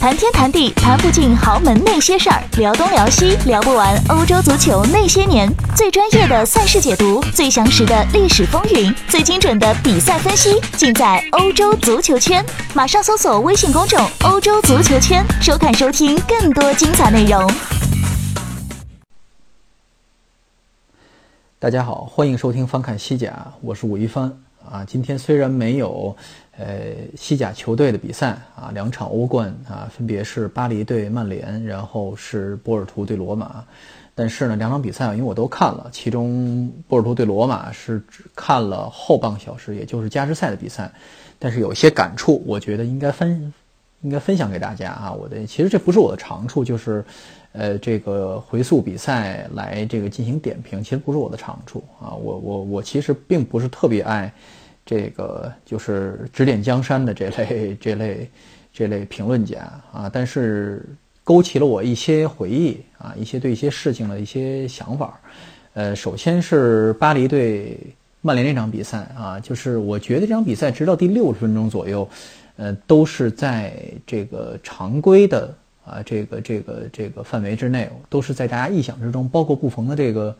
谈天谈地谈不尽豪门那些事儿，聊东聊西聊不完欧洲足球那些年。最专业的赛事解读，最详实的历史风云，最精准的比赛分析，尽在欧洲足球圈。马上搜索微信公众“欧洲足球圈”，收看收听更多精彩内容。大家好，欢迎收听翻看西甲，我是武一帆啊。今天虽然没有。呃，西甲球队的比赛啊，两场欧冠啊，分别是巴黎对曼联，然后是波尔图对罗马。但是呢，两场比赛因为我都看了，其中波尔图对罗马是只看了后半个小时，也就是加时赛的比赛。但是有些感触，我觉得应该分应该分享给大家啊。我的其实这不是我的长处，就是呃这个回溯比赛来这个进行点评，其实不是我的长处啊。我我我其实并不是特别爱。这个就是指点江山的这类、这类、这类评论家啊，但是勾起了我一些回忆啊，一些对一些事情的一些想法。呃，首先是巴黎对曼联那场比赛啊，就是我觉得这场比赛直到第六十分钟左右，呃，都是在这个常规的啊这个这个这个范围之内，都是在大家意想之中，包括布冯的这个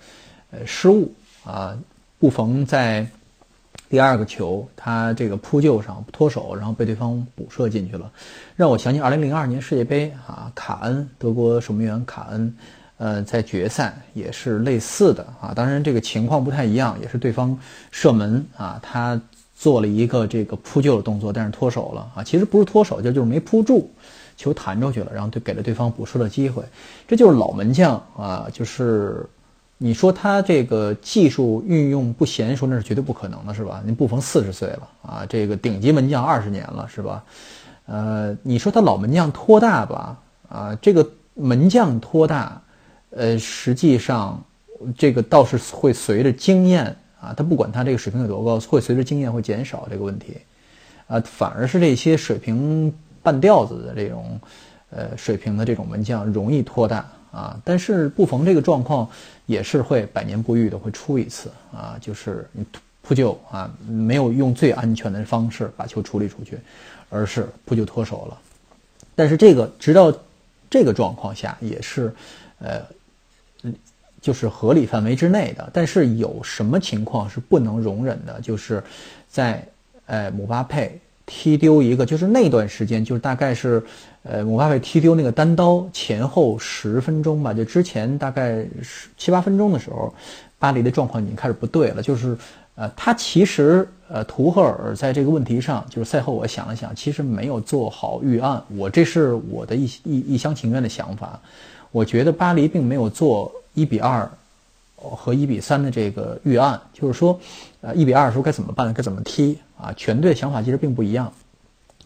呃失误啊，布冯在。第二个球，他这个扑救上脱手，然后被对方补射进去了，让我想起2002年世界杯啊，卡恩，德国守门员卡恩，呃，在决赛也是类似的啊，当然这个情况不太一样，也是对方射门啊，他做了一个这个扑救的动作，但是脱手了啊，其实不是脱手，就就是没扑住，球弹出去了，然后就给了对方补射的机会，这就是老门将啊，就是。你说他这个技术运用不娴熟，那是绝对不可能的，是吧？您布冯四十岁了啊，这个顶级门将二十年了，是吧？呃，你说他老门将托大吧？啊，这个门将托大，呃，实际上这个倒是会随着经验啊，他不管他这个水平有多高，会随着经验会减少这个问题，啊，反而是这些水平半吊子的这种，呃，水平的这种门将容易托大。啊，但是布冯这个状况也是会百年不遇的，会出一次啊，就是扑救啊，没有用最安全的方式把球处理出去，而是扑救脱手了。但是这个直到这个状况下也是，呃，就是合理范围之内的。但是有什么情况是不能容忍的？就是在呃姆巴佩。踢丢一个，就是那段时间，就是大概是，呃，姆巴佩踢丢那个单刀前后十分钟吧，就之前大概十七八分钟的时候，巴黎的状况已经开始不对了。就是，呃，他其实，呃，图赫尔在这个问题上，就是赛后我想了想，其实没有做好预案。我这是我的一一一厢情愿的想法。我觉得巴黎并没有做一比二和一比三的这个预案，就是说，呃，一比二的时候该怎么办，该怎么踢。啊，全队想法其实并不一样。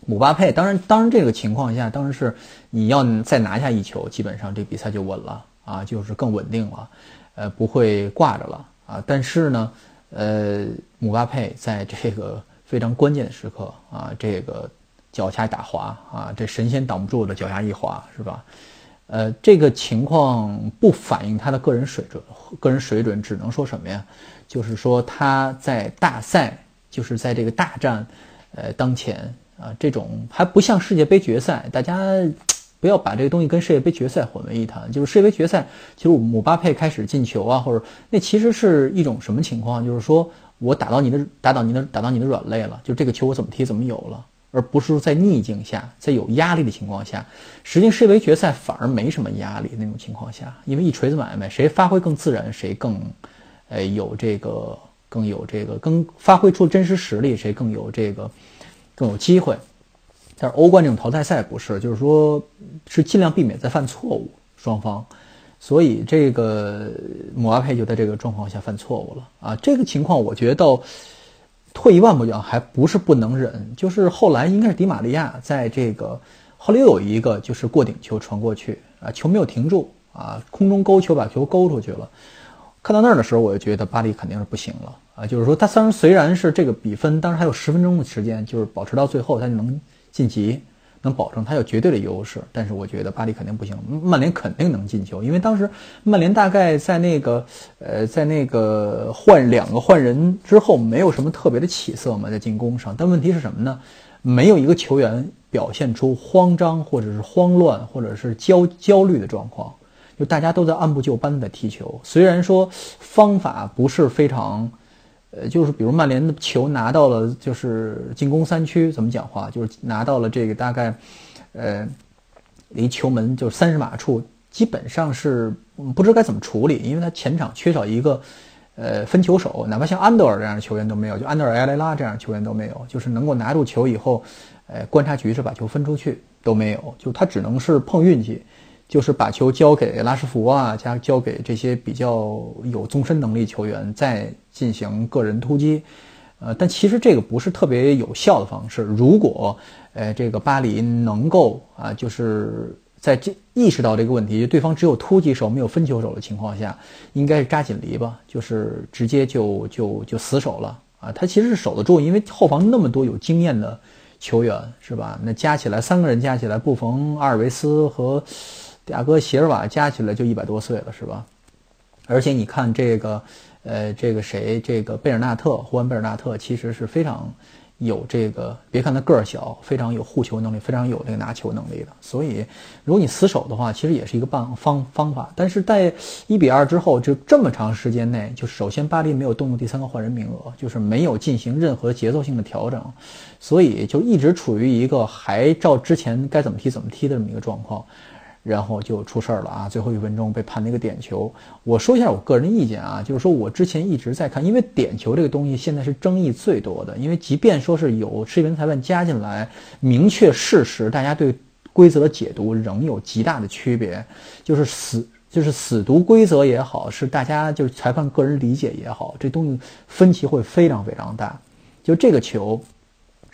姆巴佩，当然，当然这个情况下，当然是你要再拿下一球，基本上这比赛就稳了啊，就是更稳定了，呃，不会挂着了啊。但是呢，呃，姆巴佩在这个非常关键的时刻啊，这个脚下打滑啊，这神仙挡不住的脚下一滑，是吧？呃，这个情况不反映他的个人水准，个人水准只能说什么呀？就是说他在大赛。就是在这个大战，呃，当前啊，这种还不像世界杯决赛，大家不要把这个东西跟世界杯决赛混为一谈。就是世界杯决赛，其实姆巴佩开始进球啊，或者那其实是一种什么情况？就是说我打到你的，打到你的，打到你的软肋了，就这个球我怎么踢怎么有了，而不是说在逆境下，在有压力的情况下，实际世界杯决赛反而没什么压力那种情况下，因为一锤子买卖，谁发挥更自然，谁更，呃，有这个。更有这个，更发挥出真实实力，谁更有这个，更有机会。但是欧冠这种淘汰赛不是，就是说，是尽量避免再犯错误，双方。所以这个姆巴佩就在这个状况下犯错误了啊！这个情况我觉得，退一万步讲，还不是不能忍。就是后来应该是迪玛利亚在这个后来又有一个就是过顶球传过去啊，球没有停住啊，空中勾球把球勾出去了。看到那儿的时候，我就觉得巴黎肯定是不行了啊！就是说，他虽然虽然是这个比分，当时还有十分钟的时间，就是保持到最后，他就能晋级，能保证他有绝对的优势。但是我觉得巴黎肯定不行，曼联肯定能进球，因为当时曼联大概在那个呃，在那个换两个换人之后，没有什么特别的起色嘛，在进攻上。但问题是什么呢？没有一个球员表现出慌张或者是慌乱或者是焦焦虑的状况，就大家都在按部就班的踢球。虽然说方法不是非常，呃，就是比如曼联的球拿到了就是进攻三区，怎么讲话，就是拿到了这个大概，呃，离球门就三十码处，基本上是不知该怎么处理，因为他前场缺少一个。呃，分球手，哪怕像安德尔这样的球员都没有，就安德尔、埃雷拉这样的球员都没有，就是能够拿住球以后，呃，观察局势把球分出去都没有，就他只能是碰运气，就是把球交给拉什福啊，加交给这些比较有纵深能力球员，再进行个人突击，呃，但其实这个不是特别有效的方式。如果，呃，这个巴黎能够啊，就是。在这意识到这个问题，对方只有突击手没有分球手的情况下，应该是扎紧篱笆，就是直接就就就死守了啊！他其实是守得住，因为后防那么多有经验的球员，是吧？那加起来三个人加起来，布冯、阿尔维斯和迪亚哥席尔瓦加起来就一百多岁了，是吧？而且你看这个，呃，这个谁，这个贝尔纳特，胡安贝尔纳特，其实是非常。有这个，别看他个儿小，非常有护球能力，非常有这个拿球能力的。所以，如果你死守的话，其实也是一个办方方法。但是在一比二之后，就这么长时间内，就首先巴黎没有动用第三个换人名额，就是没有进行任何节奏性的调整，所以就一直处于一个还照之前该怎么踢怎么踢的这么一个状况。然后就出事儿了啊！最后一分钟被判那个点球。我说一下我个人意见啊，就是说我之前一直在看，因为点球这个东西现在是争议最多的。因为即便说是有视频裁判加进来，明确事实，大家对规则的解读仍有极大的区别。就是死就是死读规则也好，是大家就是裁判个人理解也好，这东西分歧会非常非常大。就这个球。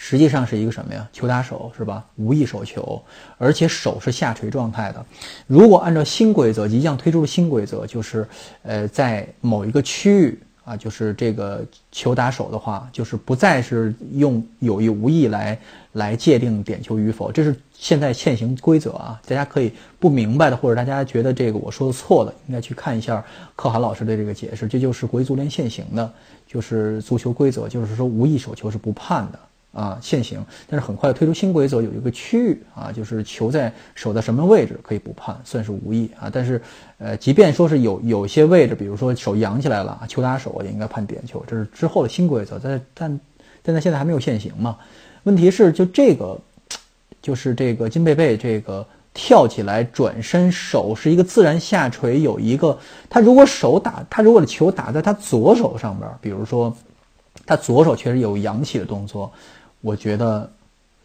实际上是一个什么呀？球打手是吧？无意手球，而且手是下垂状态的。如果按照新规则，即将推出的新规则，就是呃，在某一个区域啊，就是这个球打手的话，就是不再是用有意无意来来界定点球与否。这是现在现行规则啊。大家可以不明白的，或者大家觉得这个我说的错了，应该去看一下可汗老师的这个解释。这就是国际足联现行的，就是足球规则，就是说无意手球是不判的。啊，现行，但是很快推出新规则，有一个区域啊，就是球在守在什么位置可以不判，算是无意啊。但是，呃，即便说是有有些位置，比如说手扬起来了，球打手也应该判点球，这是之后的新规则，但但但在现在还没有现行嘛？问题是，就这个，就是这个金贝贝这个跳起来转身手是一个自然下垂，有一个他如果手打他如果球打在他左手上边，比如说他左手确实有扬起的动作。我觉得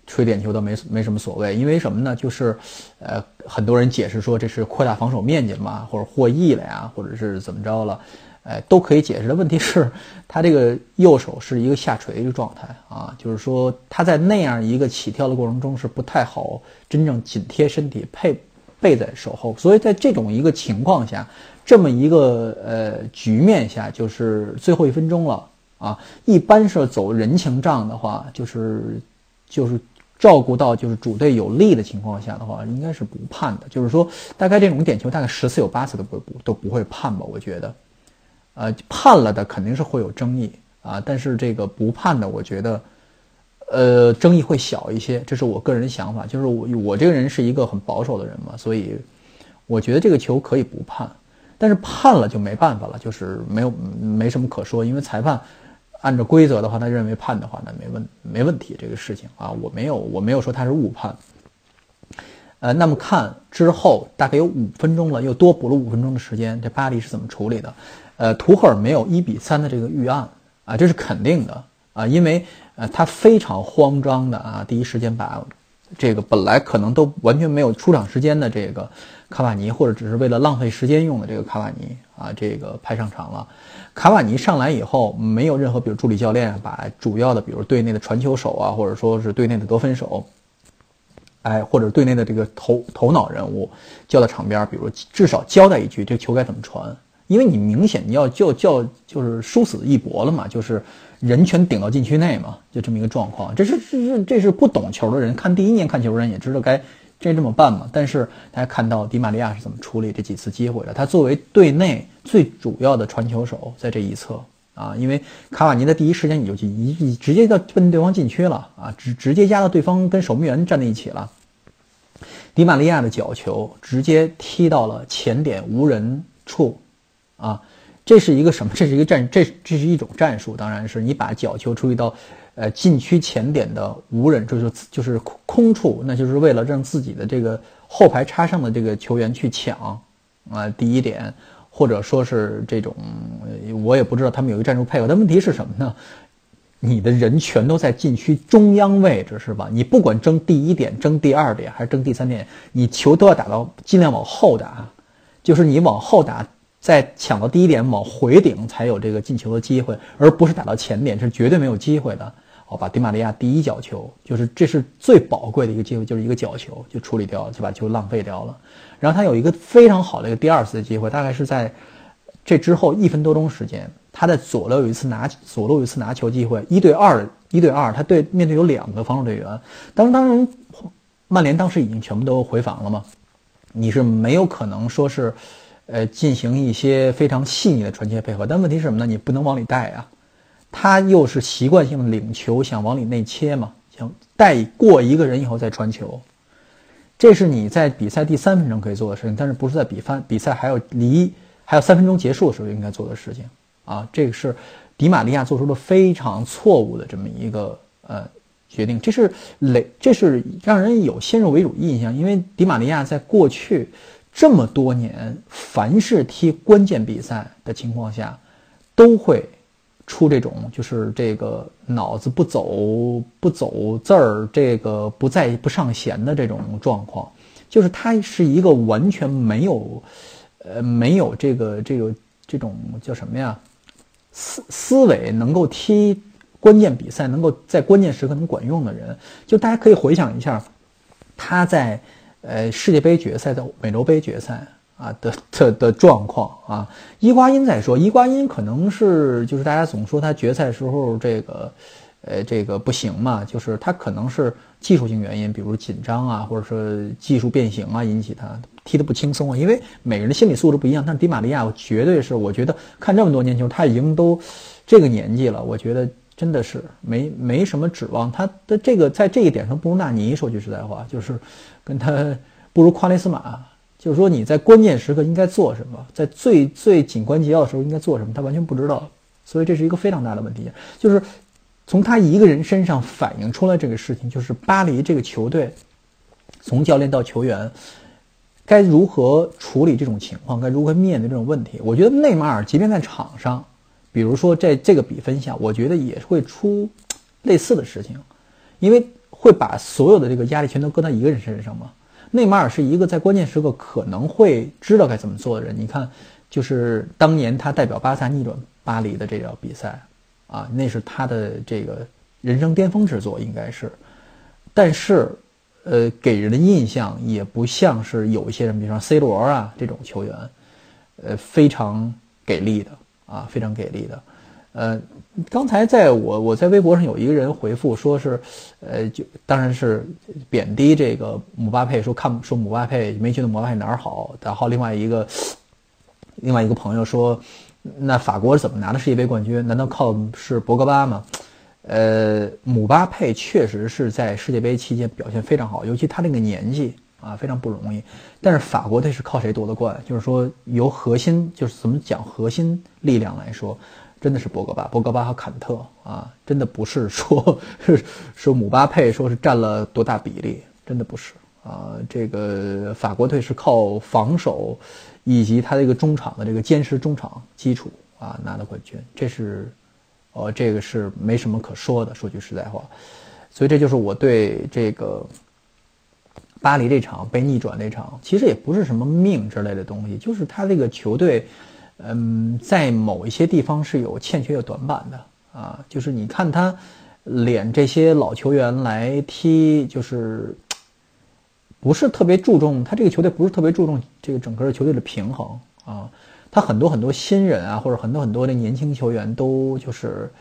吹点球都没没什么所谓，因为什么呢？就是，呃，很多人解释说这是扩大防守面积嘛，或者获益了呀，或者是怎么着了，哎，都可以解释的。问题是，他这个右手是一个下垂的状态啊，就是说他在那样一个起跳的过程中是不太好真正紧贴身体配背在手后，所以在这种一个情况下，这么一个呃局面下，就是最后一分钟了。啊，一般是走人情账的话，就是就是照顾到就是主队有利的情况下的话，应该是不判的。就是说，大概这种点球，大概十次有八次都不都不会判吧？我觉得，呃，判了的肯定是会有争议啊，但是这个不判的，我觉得，呃，争议会小一些。这是我个人想法，就是我我这个人是一个很保守的人嘛，所以我觉得这个球可以不判，但是判了就没办法了，就是没有没什么可说，因为裁判。按照规则的话，他认为判的话，那没问没问题这个事情啊，我没有我没有说他是误判。呃，那么看之后大概有五分钟了，又多补了五分钟的时间，这巴黎是怎么处理的？呃，图赫尔没有一比三的这个预案啊，这是肯定的啊，因为呃他非常慌张的啊，第一时间把这个本来可能都完全没有出场时间的这个卡瓦尼，或者只是为了浪费时间用的这个卡瓦尼啊，这个派上场了。卡瓦尼上来以后，没有任何比如助理教练把主要的比如队内的传球手啊，或者说是队内的得分手，哎，或者队内的这个头头脑人物叫到场边，比如至少交代一句这球该怎么传，因为你明显你要叫叫就是殊死一搏了嘛，就是人全顶到禁区内嘛，就这么一个状况。这是这是这是不懂球的人看第一年看球的人也知道该。这这么办嘛？但是大家看到迪玛利亚是怎么处理这几次机会的？他作为队内最主要的传球手，在这一侧啊，因为卡瓦尼的第一时间你就一直接到奔对方禁区了啊，直直接压到对方跟守门员站在一起了。迪玛利亚的角球直接踢到了前点无人处，啊，这是一个什么？这是一个战，这这是一种战术，当然是你把角球处理到，呃，禁区前点的无人，就是就是空处，那就是为了让自己的这个后排插上的这个球员去抢，啊，第一点，或者说是这种，我也不知道他们有一个战术配合，但问题是什么呢？你的人全都在禁区中央位置，是吧？你不管争第一点、争第二点还是争第三点，你球都要打到尽量往后打，就是你往后打，在抢到第一点往回顶才有这个进球的机会，而不是打到前点是绝对没有机会的。好，把迪玛利亚第一角球，就是这是最宝贵的一个机会，就是一个角球就处理掉了，就把球浪费掉了。然后他有一个非常好的一个第二次的机会，大概是在这之后一分多钟时间。他在左路有一次拿左路有一次拿球机会，一对二，一对二，他对面对有两个防守队员。当当然，曼联当时已经全部都回防了嘛，你是没有可能说是，呃，进行一些非常细腻的传切配合。但问题是什么呢？你不能往里带啊，他又是习惯性的领球，想往里内切嘛，想带过一个人以后再传球。这是你在比赛第三分钟可以做的事情，但是不是在比分比赛还有离还有三分钟结束的时候应该做的事情。啊，这个是迪玛利亚做出了非常错误的这么一个呃决定，这是累，这是让人有先入为主印象。因为迪玛利亚在过去这么多年，凡是踢关键比赛的情况下，都会出这种就是这个脑子不走不走字儿，这个不在不上弦的这种状况，就是他是一个完全没有呃没有这个这个这种叫什么呀？思思维能够踢关键比赛，能够在关键时刻能管用的人，就大家可以回想一下，他在呃世界杯决赛的美洲杯决赛啊的的的状况啊。伊瓜因在说，伊瓜因可能是就是大家总说他决赛时候这个呃这个不行嘛，就是他可能是技术性原因，比如紧张啊，或者说技术变形啊引起他。踢得不轻松啊，因为每个人的心理素质不一样。但迪玛利亚，绝对是，我觉得看这么多年球，他已经都这个年纪了，我觉得真的是没没什么指望。他的这个在这一点上不如纳尼，说句实在话，就是跟他不如夸雷斯马。就是说你在关键时刻应该做什么，在最最紧关节要的时候应该做什么，他完全不知道。所以这是一个非常大的问题，就是从他一个人身上反映出来这个事情，就是巴黎这个球队从教练到球员。该如何处理这种情况？该如何面对这种问题？我觉得内马尔即便在场上，比如说在这个比分下，我觉得也会出类似的事情，因为会把所有的这个压力全都搁到一个人身上嘛。内马尔是一个在关键时刻可能会知道该怎么做的人。你看，就是当年他代表巴萨逆转巴黎的这场比赛，啊，那是他的这个人生巅峰之作，应该是，但是。呃，给人的印象也不像是有一些人，比如说 C 罗啊这种球员，呃，非常给力的啊，非常给力的。呃，刚才在我我在微博上有一个人回复说是，呃，就当然是贬低这个姆巴佩，说看说姆巴佩没觉得姆巴佩哪儿好。然后另外一个另外一个朋友说，那法国怎么拿的世界杯冠军？难道靠是博格巴吗？呃，姆巴佩确实是在世界杯期间表现非常好，尤其他那个年纪啊，非常不容易。但是法国队是靠谁夺的冠？就是说由核心，就是怎么讲核心力量来说，真的是博格巴、博格巴和坎特啊，真的不是说是说姆巴佩说是占了多大比例，真的不是啊。这个法国队是靠防守以及他这个中场的这个坚实中场基础啊拿的冠军，这是。呃，这个是没什么可说的，说句实在话，所以这就是我对这个巴黎这场被逆转那场，其实也不是什么命之类的东西，就是他这个球队，嗯，在某一些地方是有欠缺、有短板的啊。就是你看他连这些老球员来踢，就是不是特别注重他这个球队，不是特别注重这个整个球队的平衡啊。他很多很多新人啊，或者很多很多的年轻球员都就是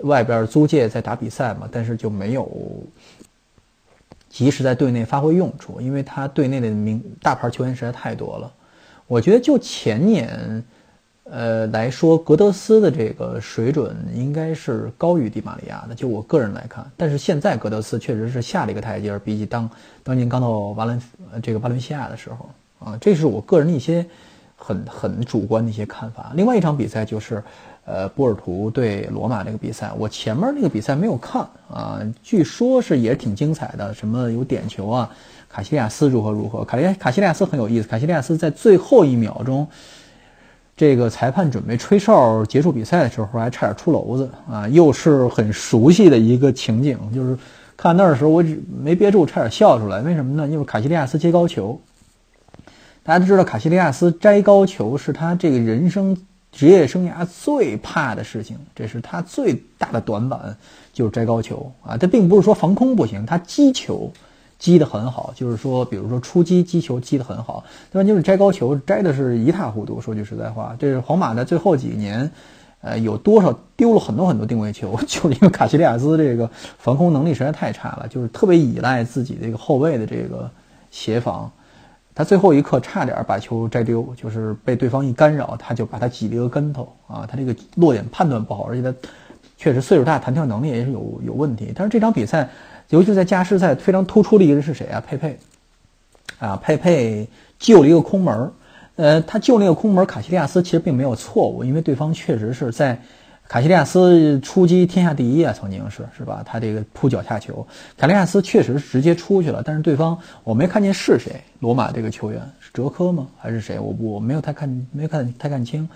外边租借在打比赛嘛，但是就没有及时在队内发挥用处，因为他队内的名大牌球员实在太多了。我觉得就前年呃来说，格德斯的这个水准应该是高于迪马利亚的。就我个人来看，但是现在格德斯确实是下了一个台阶，比起当当年刚到瓦伦这个巴伦西亚的时候啊，这是我个人的一些很很主观的一些看法。另外一场比赛就是。呃，波尔图对罗马这个比赛，我前面那个比赛没有看啊，据说是也挺精彩的，什么有点球啊，卡西利亚斯如何如何，卡利卡西利亚斯很有意思，卡西利亚斯在最后一秒钟，这个裁判准备吹哨结束比赛的时候，还差点出篓子啊，又是很熟悉的一个情景，就是看那儿的时候我只没憋住，差点笑出来，为什么呢？因为卡西利亚斯接高球，大家都知道卡西利亚斯摘高球是他这个人生。职业生涯最怕的事情，这是他最大的短板，就是摘高球啊！他并不是说防空不行，他击球击得很好，就是说，比如说出击击球击得很好，对吧？就是摘高球摘的是一塌糊涂。说句实在话，这是皇马在最后几年，呃，有多少丢了很多很多定位球，就是因为卡西利亚斯这个防空能力实在太差了，就是特别依赖自己这个后卫的这个协防。他最后一刻差点把球摘丢，就是被对方一干扰，他就把他挤了一个跟头啊！他这个落点判断不好，而且他确实岁数大，弹跳能力也是有有问题。但是这场比赛，尤其在加时赛，非常突出的一个人是谁啊？佩佩啊，佩佩救了一个空门呃，他救那个空门，卡西利亚斯其实并没有错误，因为对方确实是在。卡西利亚斯出击天下第一啊，曾经是是吧？他这个扑脚下球，卡西利亚斯确实是直接出去了，但是对方我没看见是谁，罗马这个球员是哲科吗？还是谁？我我没有太看，没看太看清。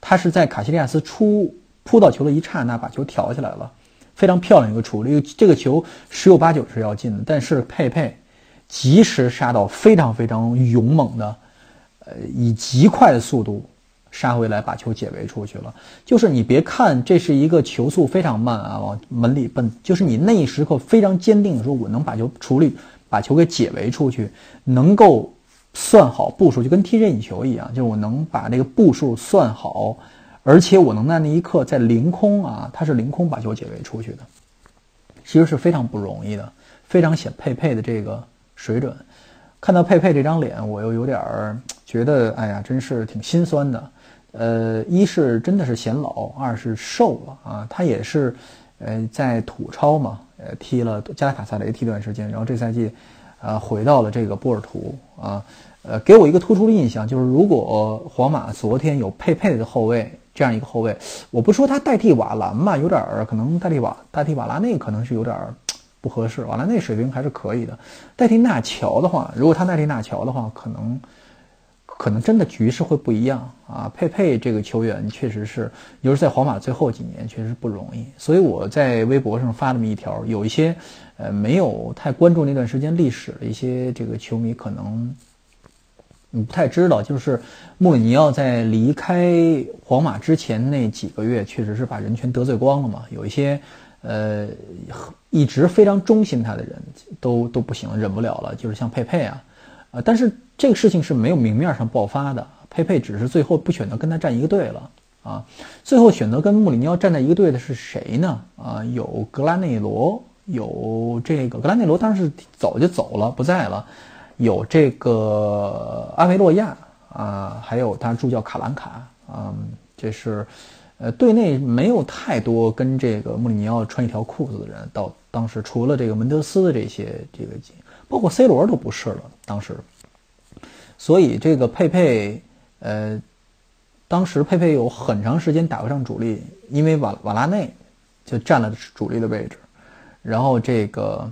他是在卡西利亚斯出扑到球的一刹那把球挑起来了，非常漂亮一个处理。这个球十有八九是要进的，但是佩佩及时杀到，非常非常勇猛的，呃，以极快的速度。杀回来把球解围出去了，就是你别看这是一个球速非常慢啊，往门里奔，就是你那一时刻非常坚定的说，我能把球处理，把球给解围出去，能够算好步数，就跟踢任意球一样，就是我能把那个步数算好，而且我能在那一刻在凌空啊，他是凌空把球解围出去的，其实是非常不容易的，非常显佩佩的这个水准。看到佩佩这张脸，我又有点儿觉得，哎呀，真是挺心酸的。呃，一是真的是显老，二是瘦了啊。他也是，呃，在土超嘛，呃，踢了加拉塔萨雷踢段时间，然后这赛季，呃，回到了这个波尔图啊。呃，给我一个突出的印象就是，如果皇马昨天有佩佩的后卫这样一个后卫，我不说他代替瓦兰吧，有点儿可能代替瓦代替瓦拉内可能是有点儿不合适，瓦拉内水平还是可以的。代替纳乔的话，如果他代替纳乔的话，可能。可能真的局势会不一样啊！佩佩这个球员确实是，尤其在皇马最后几年，确实不容易。所以我在微博上发那么一条，有一些呃没有太关注那段时间历史的一些这个球迷，可能你不太知道，就是穆里尼奥在离开皇马之前那几个月，确实是把人全得罪光了嘛。有一些呃一直非常忠心他的人都都不行，忍不了了，就是像佩佩啊。啊，但是这个事情是没有明面上爆发的。佩佩只是最后不选择跟他站一个队了啊。最后选择跟穆里尼奥站在一个队的是谁呢？啊，有格拉内罗，有这个格拉内罗当然是走就走了，不在了。有这个阿维洛亚啊，还有他助教卡兰卡啊，这是呃队内没有太多跟这个穆里尼奥穿一条裤子的人。到当时除了这个门德斯的这些这个。包括 C 罗都不是了，当时，所以这个佩佩，呃，当时佩佩有很长时间打不上主力，因为瓦瓦拉内就占了主力的位置，然后这个，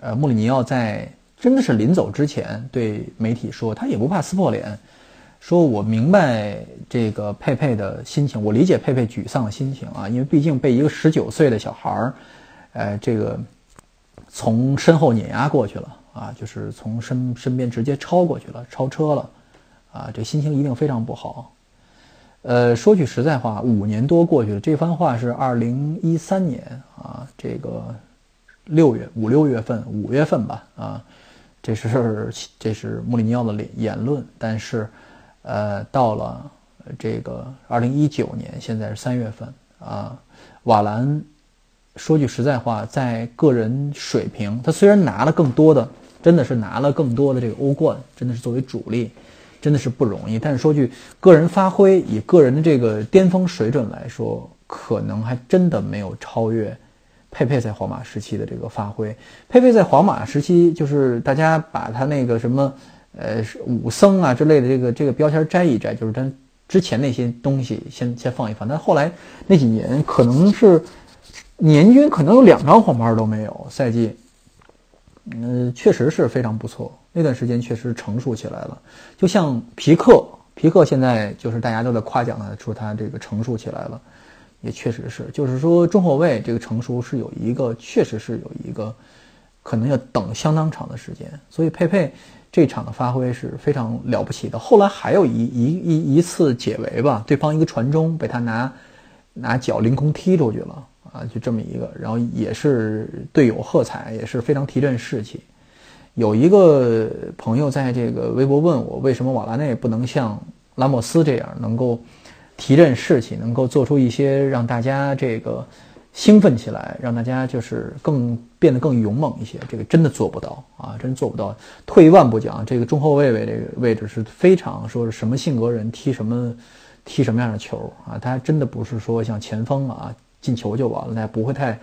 呃，穆里尼奥在真的是临走之前对媒体说，他也不怕撕破脸，说我明白这个佩佩的心情，我理解佩佩沮丧的心情啊，因为毕竟被一个十九岁的小孩儿，呃，这个。从身后碾压过去了啊，就是从身身边直接超过去了，超车了，啊，这心情一定非常不好。呃，说句实在话，五年多过去了，这番话是二零一三年啊，这个六月五六月份五月份吧啊，这是这是穆里尼奥的言论，但是呃，到了这个二零一九年，现在是三月份啊，瓦兰。说句实在话，在个人水平，他虽然拿了更多的，真的是拿了更多的这个欧冠，真的是作为主力，真的是不容易。但是说句个人发挥，以个人的这个巅峰水准来说，可能还真的没有超越佩佩在皇马时期的这个发挥。佩佩在皇马时期，就是大家把他那个什么呃武僧啊之类的这个这个标签摘一摘，就是他之前那些东西先先放一放。但后来那几年，可能是年均可能有两张黄牌都没有赛季。嗯，确实是非常不错。那段时间确实成熟起来了，就像皮克，皮克现在就是大家都在夸奖他，说他这个成熟起来了，也确实是。就是说中后卫这个成熟是有一个，确实是有一个，可能要等相当长的时间。所以佩佩这场的发挥是非常了不起的。后来还有一一一一次解围吧，对方一个传中被他拿拿脚凌空踢出去了。啊，就这么一个，然后也是队友喝彩，也是非常提振士气。有一个朋友在这个微博问我，为什么瓦拉内不能像拉莫斯这样，能够提振士气，能够做出一些让大家这个兴奋起来，让大家就是更变得更勇猛一些？这个真的做不到啊，真做不到。退一万步讲，这个中后卫位这个位置是非常说是什么性格人踢什么踢什么样的球啊，他真的不是说像前锋啊。进球就完了，那不会太，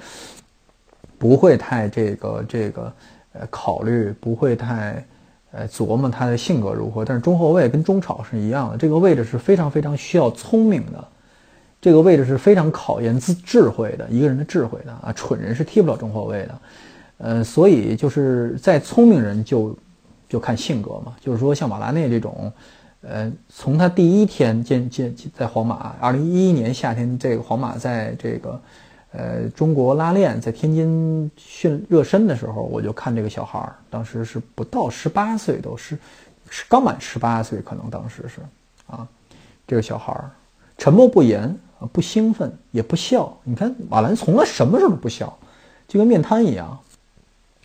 不会太这个这个，呃，考虑不会太，呃，琢磨他的性格如何。但是中后卫跟中场是一样的，这个位置是非常非常需要聪明的，这个位置是非常考验智智慧的一个人的智慧的啊，蠢人是踢不了中后卫的，呃，所以就是在聪明人就就看性格嘛，就是说像瓦拉内这种。呃，从他第一天见见在皇马，二零一一年夏天，这个皇马在这个，呃，中国拉练在天津训热身的时候，我就看这个小孩儿，当时是不到十八岁，都是刚满十八岁，可能当时是啊，这个小孩儿沉默不言啊，不兴奋也不笑。你看瓦兰从来什么时候都不笑，就跟面瘫一样，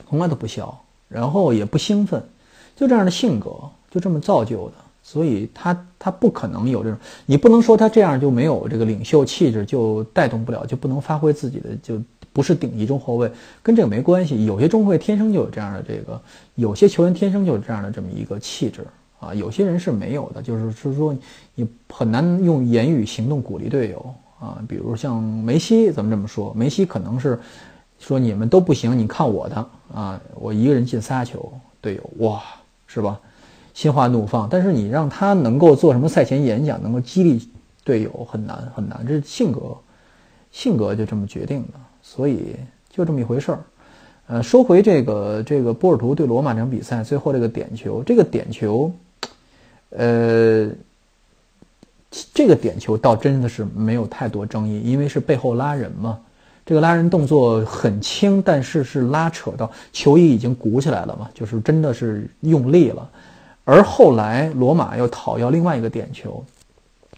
从来都不笑，然后也不兴奋，就这样的性格，就这么造就的。所以他他不可能有这种，你不能说他这样就没有这个领袖气质，就带动不了，就不能发挥自己的，就不是顶级中后卫，跟这个没关系。有些中后卫天生就有这样的这个，有些球员天生就有这样的这么一个气质啊，有些人是没有的，就是是说你很难用言语行动鼓励队友啊。比如像梅西，怎么这么说？梅西可能是说你们都不行，你看我的啊，我一个人进仨球，队友哇，是吧？心花怒放，但是你让他能够做什么赛前演讲，能够激励队友很难很难，这是性格，性格就这么决定的，所以就这么一回事儿。呃，说回这个这个波尔图对罗马这场比赛，最后这个点球，这个点球，呃，这个点球倒真的是没有太多争议，因为是背后拉人嘛，这个拉人动作很轻，但是是拉扯到球衣已经鼓起来了嘛，就是真的是用力了。而后来，罗马又讨要另外一个点球，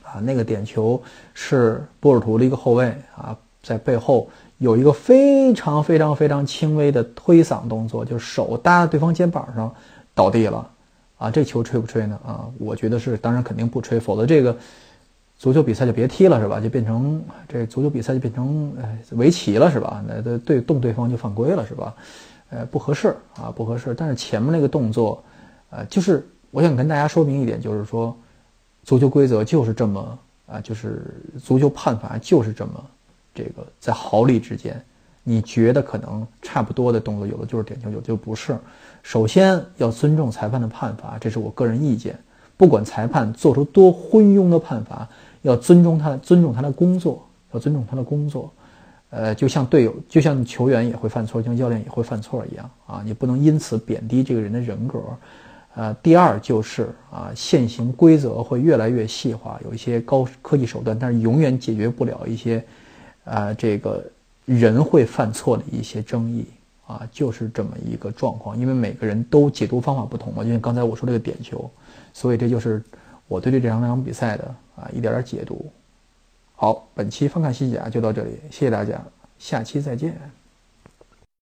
啊，那个点球是波尔图的一个后卫啊，在背后有一个非常非常非常轻微的推搡动作，就是手搭在对方肩膀上倒地了，啊，这球吹不吹呢？啊，我觉得是，当然肯定不吹，否则这个足球比赛就别踢了，是吧？就变成这足球比赛就变成围棋了，是吧？那对对动对方就犯规了，是吧？呃，不合适啊，不合适。但是前面那个动作，呃，就是。我想跟大家说明一点，就是说，足球规则就是这么啊，就是足球判罚就是这么，这个在毫厘之间，你觉得可能差不多的动作，有的就是点球，有的就不是。首先要尊重裁判的判罚，这是我个人意见。不管裁判做出多昏庸的判罚，要尊重他的，尊重他的工作，要尊重他的工作。呃，就像队友，就像球员也会犯错，像教练也会犯错一样啊，你不能因此贬低这个人的人格。呃，第二就是啊，现行规则会越来越细化，有一些高科技手段，但是永远解决不了一些，啊，这个人会犯错的一些争议啊，就是这么一个状况。因为每个人都解读方法不同嘛，就像刚才我说这个点球，所以这就是我对这这两场比赛的啊一点点解读。好，本期翻看西甲就到这里，谢谢大家，下期再见。